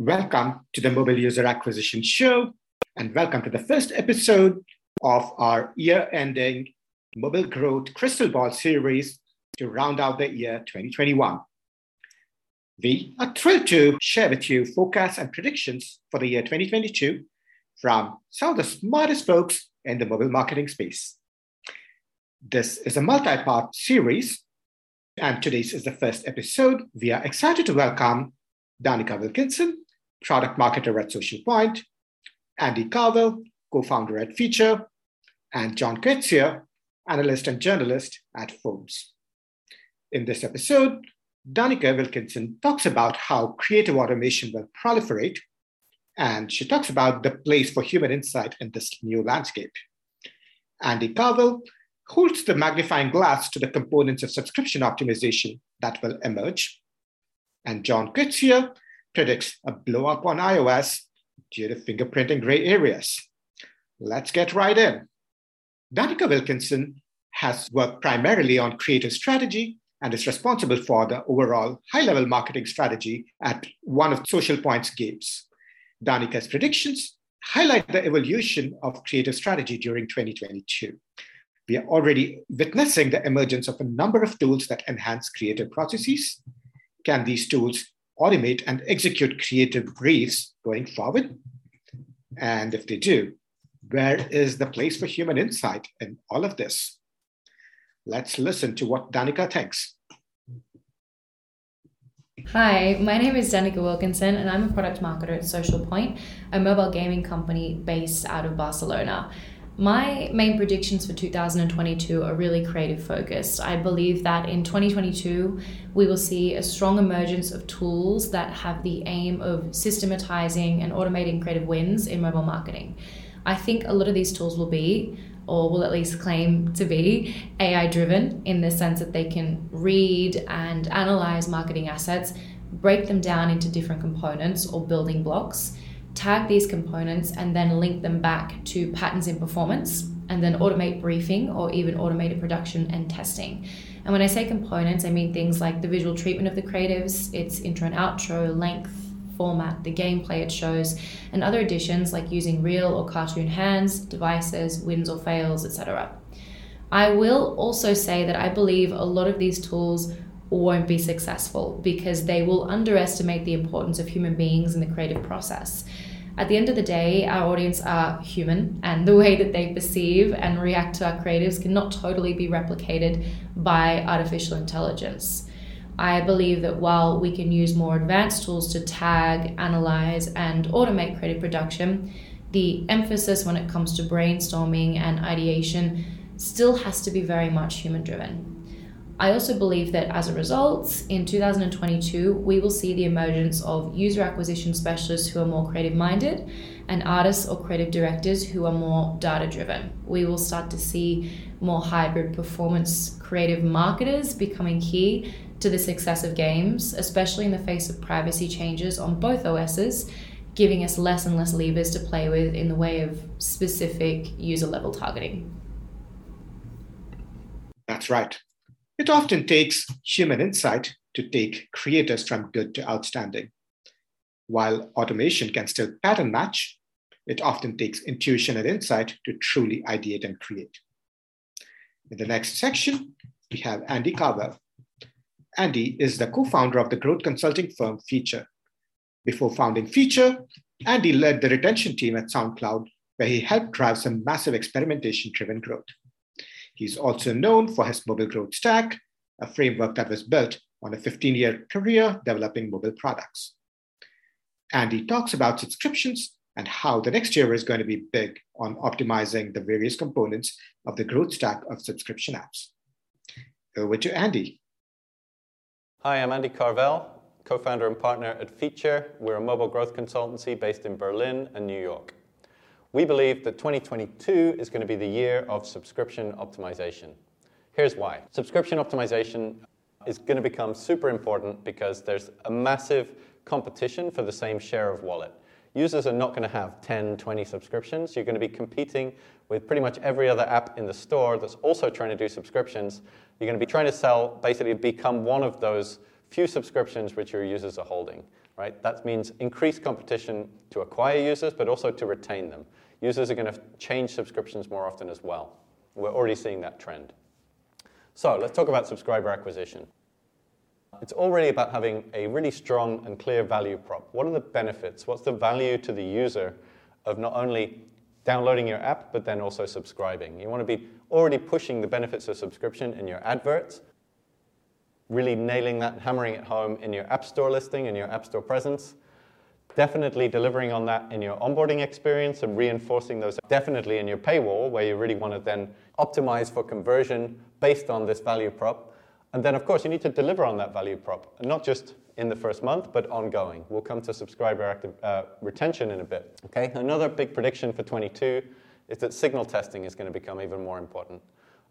Welcome to the Mobile User Acquisition Show, and welcome to the first episode of our year ending Mobile Growth Crystal Ball series to round out the year 2021. We are thrilled to share with you forecasts and predictions for the year 2022 from some of the smartest folks in the mobile marketing space. This is a multi part series, and today's is the first episode. We are excited to welcome Danika Wilkinson, product marketer at SocialPoint, Andy Carvell, co founder at Phiture, and John Koetsier, analyst and journalist at Forbes. In this episode, Danika Wilkinson talks about how creative automation will proliferate, and she talks about the place for human insight in this new landscape. Andy Carvell holds the magnifying glass to the components of subscription optimization that will emerge. And John Koetsier predicts a blow up on iOS due to fingerprinting gray areas. Let's get right in. Danika Wilkinson has worked primarily on creative strategy and is responsible for the overall high level marketing strategy at one of SocialPoint's games. Danika's predictions highlight the evolution of creative strategy during 2022. We are already witnessing the emergence of a number of tools that enhance creative processes. Can these tools automate and execute creative briefs going forward? And if they do, where is the place for human insight in all of this? Let's listen to what Danika thinks. Hi, my name is Danika Wilkinson, and I'm a product marketer at SocialPoint, a mobile gaming company based out of Barcelona. My main predictions for 2022 are really creative focused. I believe that in 2022, we will see a strong emergence of tools that have the aim of systematizing and automating creative wins in mobile marketing. I think a lot of these tools will be or will at least claim to be AI driven in the sense that they can read and analyze marketing assets, break them down into different components or building blocks, tag these components, and then link them back to patterns in performance, and then automate briefing or even automated production and testing. And when I say components, I mean things like the visual treatment of the creatives, its intro and outro, length, format, the gameplay it shows, and other additions like using real or cartoon hands, devices, wins or fails, etc. I will also say that I believe a lot of these tools won't be successful because they will underestimate the importance of human beings in the creative process. At the end of the day, our audience are human, and the way that they perceive and react to our creatives cannot totally be replicated by artificial intelligence. I believe that while we can use more advanced tools to tag, analyze, and automate creative production, the emphasis when it comes to brainstorming and ideation still has to be very much human driven. I also believe that as a result, in 2022, we will see the emergence of user acquisition specialists who are more creative minded and artists or creative directors who are more data driven. We will start to see more hybrid performance creative marketers becoming key to the success of games, especially in the face of privacy changes on both OSs, giving us less and less levers to play with in the way of specific user level targeting. That's right. It often takes human insight to take creators from good to outstanding. While automation can still pattern match, it often takes intuition and insight to truly ideate and create. In the next section, we have Andy Carvell, Andy is the co founder of the growth consulting firm Phiture. Before founding Phiture, Andy led the retention team at SoundCloud, where he helped drive some massive experimentation driven growth. He's also known for his mobile growth stack, a framework that was built on a 15 year career developing mobile products. Andy talks about subscriptions and how the next year is going to be big on optimizing the various components of the growth stack of subscription apps. Over to Andy. Hi, I'm Andy Carvell, co founder and partner at Phiture. We're a mobile growth consultancy based in Berlin and New York. We believe that 2022 is going to be the year of subscription optimization. Here's why subscription optimization is going to become super important because there's a massive competition for the same share of wallet. Users are not going to have 10, 20 subscriptions. You're going to be competing with pretty much every other app in the store that's also trying to do subscriptions. You're going to be trying to sell, basically, become one of those few subscriptions which your users are holding, right? That means increased competition to acquire users, but also to retain them. Users are going to change subscriptions more often as well. We're already seeing that trend. So let's talk about subscriber acquisition. It's already about having a really strong and clear value prop. What are the benefits? What's the value to the user of not only downloading your app, but then also subscribing? You want to be already pushing the benefits of subscription in your adverts, really nailing that, hammering it home in your App Store listing, in your App Store presence. Definitely delivering on that in your onboarding experience and reinforcing those definitely in your paywall, where you really want to then optimize for conversion based on this value prop. And then, of course, you need to deliver on that value prop, not just in the first month, but ongoing. We'll come to subscriber active, uh, retention in a bit. Okay, another big prediction for 22 is that signal testing is going to become even more important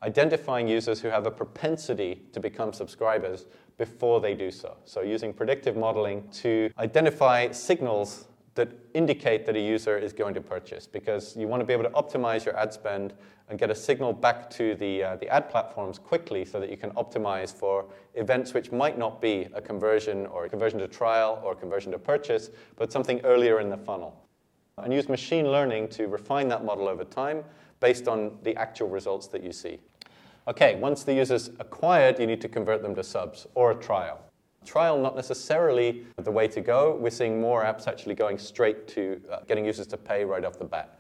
identifying users who have a propensity to become subscribers before they do so. So using predictive modeling to identify signals that indicate that a user is going to purchase because you want to be able to optimize your ad spend and get a signal back to the, uh, the ad platforms quickly so that you can optimize for events which might not be a conversion or a conversion to trial or a conversion to purchase, but something earlier in the funnel. And use machine learning to refine that model over time based on the actual results that you see. Okay, once the user's acquired, you need to convert them to subs or a trial. Trial not necessarily the way to go. We're seeing more apps actually going straight to uh, getting users to pay right off the bat.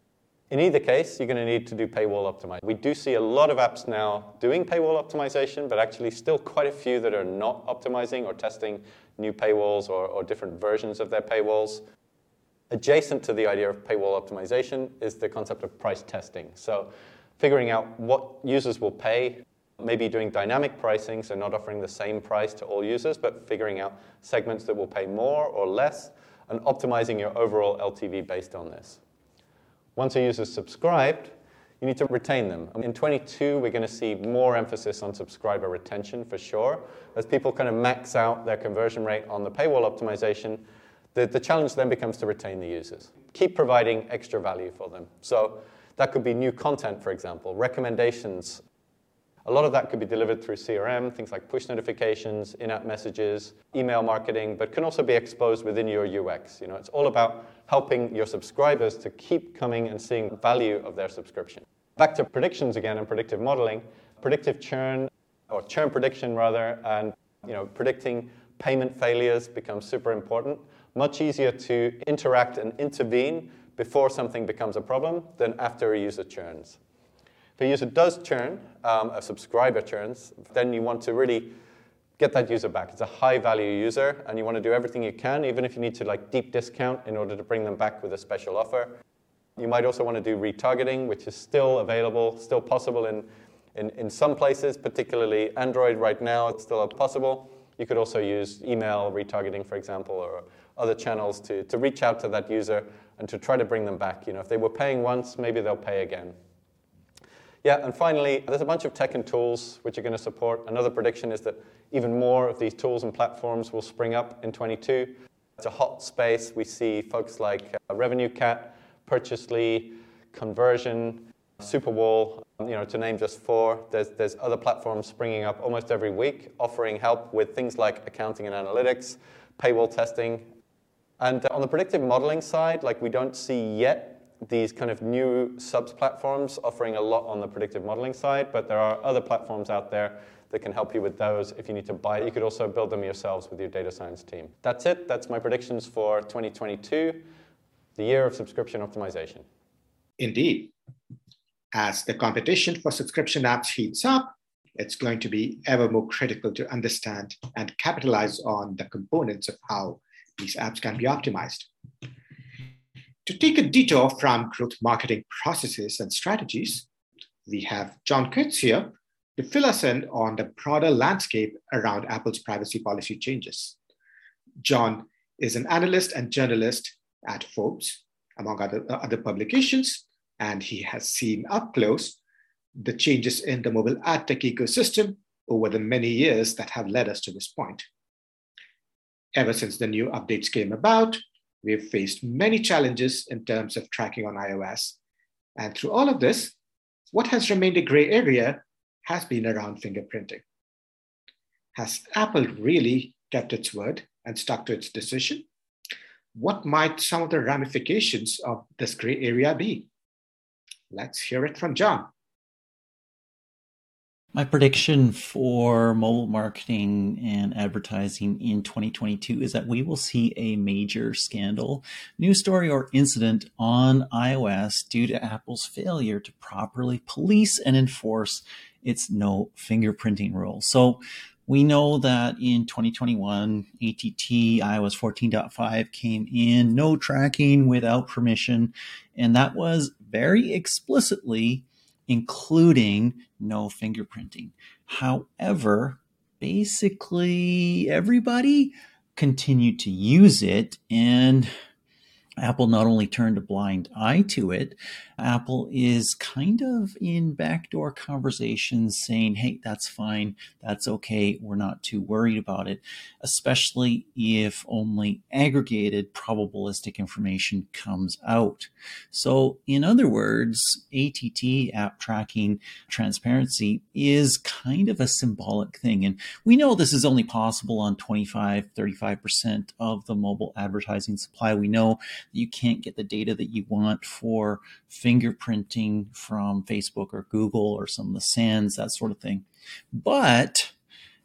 In either case, you're going to need to do paywall optimization. We do see a lot of apps now doing paywall optimization, but actually still quite a few that are not optimizing or testing new paywalls or, or different versions of their paywalls. Adjacent to the idea of paywall optimization is the concept of price testing. So figuring out what users will pay, maybe doing dynamic pricing, so not offering the same price to all users, but figuring out segments that will pay more or less, and optimizing your overall LTV based on this. Once a user's subscribed, you need to retain them. In 22, we're going to see more emphasis on subscriber retention for sure. As people kind of max out their conversion rate on the paywall optimization, the, the challenge then becomes to retain the users. Keep providing extra value for them. So that could be new content, for example, recommendations. A lot of that could be delivered through CRM, things like push notifications, in-app messages, email marketing, but can also be exposed within your UX. You know, it's all about helping your subscribers to keep coming and seeing value of their subscription. Back to predictions again and predictive modeling, predictive churn, or churn prediction rather, and you know, predicting payment failures becomes super important much easier to interact and intervene before something becomes a problem than after a user churns. If a user does churn, um, a subscriber churns, then you want to really get that user back. It's a high value user, and you want to do everything you can, even if you need to like deep discount in order to bring them back with a special offer. You might also want to do retargeting, which is still available, still possible in, in, in some places, particularly Android right now, it's still possible. You could also use email retargeting, for example, or other channels to, to reach out to that user and to try to bring them back. You know, if they were paying once, maybe they'll pay again. Yeah, and finally, there's a bunch of tech and tools which are going to support. Another prediction is that even more of these tools and platforms will spring up in 22. It's a hot space. We see folks like uh, RevenueCat, Purchasely, Qonversion, Superwall, you know, to name just four. There's, there's other platforms springing up almost every week offering help with things like accounting and analytics, paywall testing, and uh, on the predictive modeling side, like we don't see yet these kind of new subs platforms offering a lot on the predictive modeling side, but there are other platforms out there that can help you with those if you need to buy. You could also build them yourselves with your data science team. That's it. That's my predictions for 2022, the year of subscription optimization. Indeed. As the competition for subscription apps heats up, it's going to be ever more critical to understand and capitalize on the components of how these apps can be optimized. To take a detour from growth marketing processes and strategies, we have John Koetsier here to fill us in on the broader landscape around Apple's privacy policy changes. John is an analyst and journalist at Forbes, among other, uh, other publications, and he has seen up close the changes in the mobile ad tech ecosystem over the many years that have led us to this point. Ever since the new updates came about, we've faced many challenges in terms of tracking on iOS. And through all of this, what has remained a gray area has been around fingerprinting. Has Apple really kept its word and stuck to its decision? What might some of the ramifications of this gray area be? Let's hear it from John. My prediction for mobile marketing and advertising in 2022 is that we will see a major scandal, news story, or incident on iOS due to Apple's failure to properly police and enforce its no fingerprinting rule. So, we know that in 2021, ATT iOS 14.5 came in, no tracking without permission, and that was very explicitly including no fingerprinting. However, basically everybody continued to use it and Apple not only turned a blind eye to it, Apple is kind of in backdoor conversations saying, hey, that's fine, that's okay, we're not too worried about it, especially if only aggregated probabilistic information comes out. So, in other words, ATT, app tracking transparency, is kind of a symbolic thing. And we know this is only possible on 25, 35% of the mobile advertising supply. We know you can't get the data that you want for fingerprinting from Facebook or Google or some of the SANS, that sort of thing. But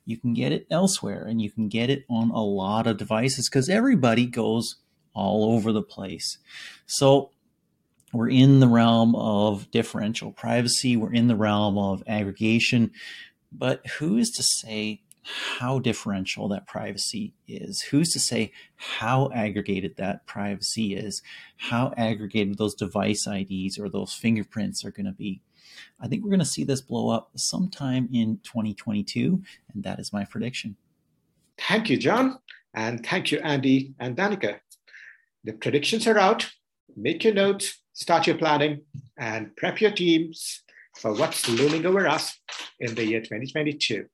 you can get it elsewhere and you can get it on a lot of devices because everybody goes all over the place. So we're in the realm of differential privacy, we're in the realm of aggregation. But who is to say how differential that privacy is. Who's to say how aggregated that privacy is, how aggregated those device IDs or those fingerprints are going to be? I think we're going to see this blow up sometime in 2022, and that is my prediction. Thank you, John. And thank you, Andy and Danika. The predictions are out. Make your notes, start your planning, and prep your teams for what's looming over us in the year 2022.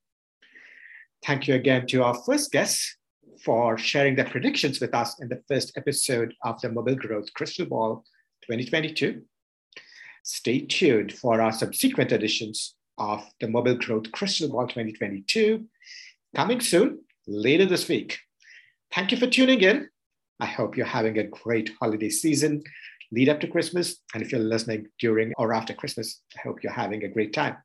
Thank you again to our first guests for sharing their predictions with us in the first episode of the Mobile Growth Crystal Ball 2022. Stay tuned for our subsequent editions of the Mobile Growth Crystal Ball 2022 coming soon later this week. Thank you for tuning in. I hope you're having a great holiday season lead up to Christmas. And if you're listening during or after Christmas, I hope you're having a great time.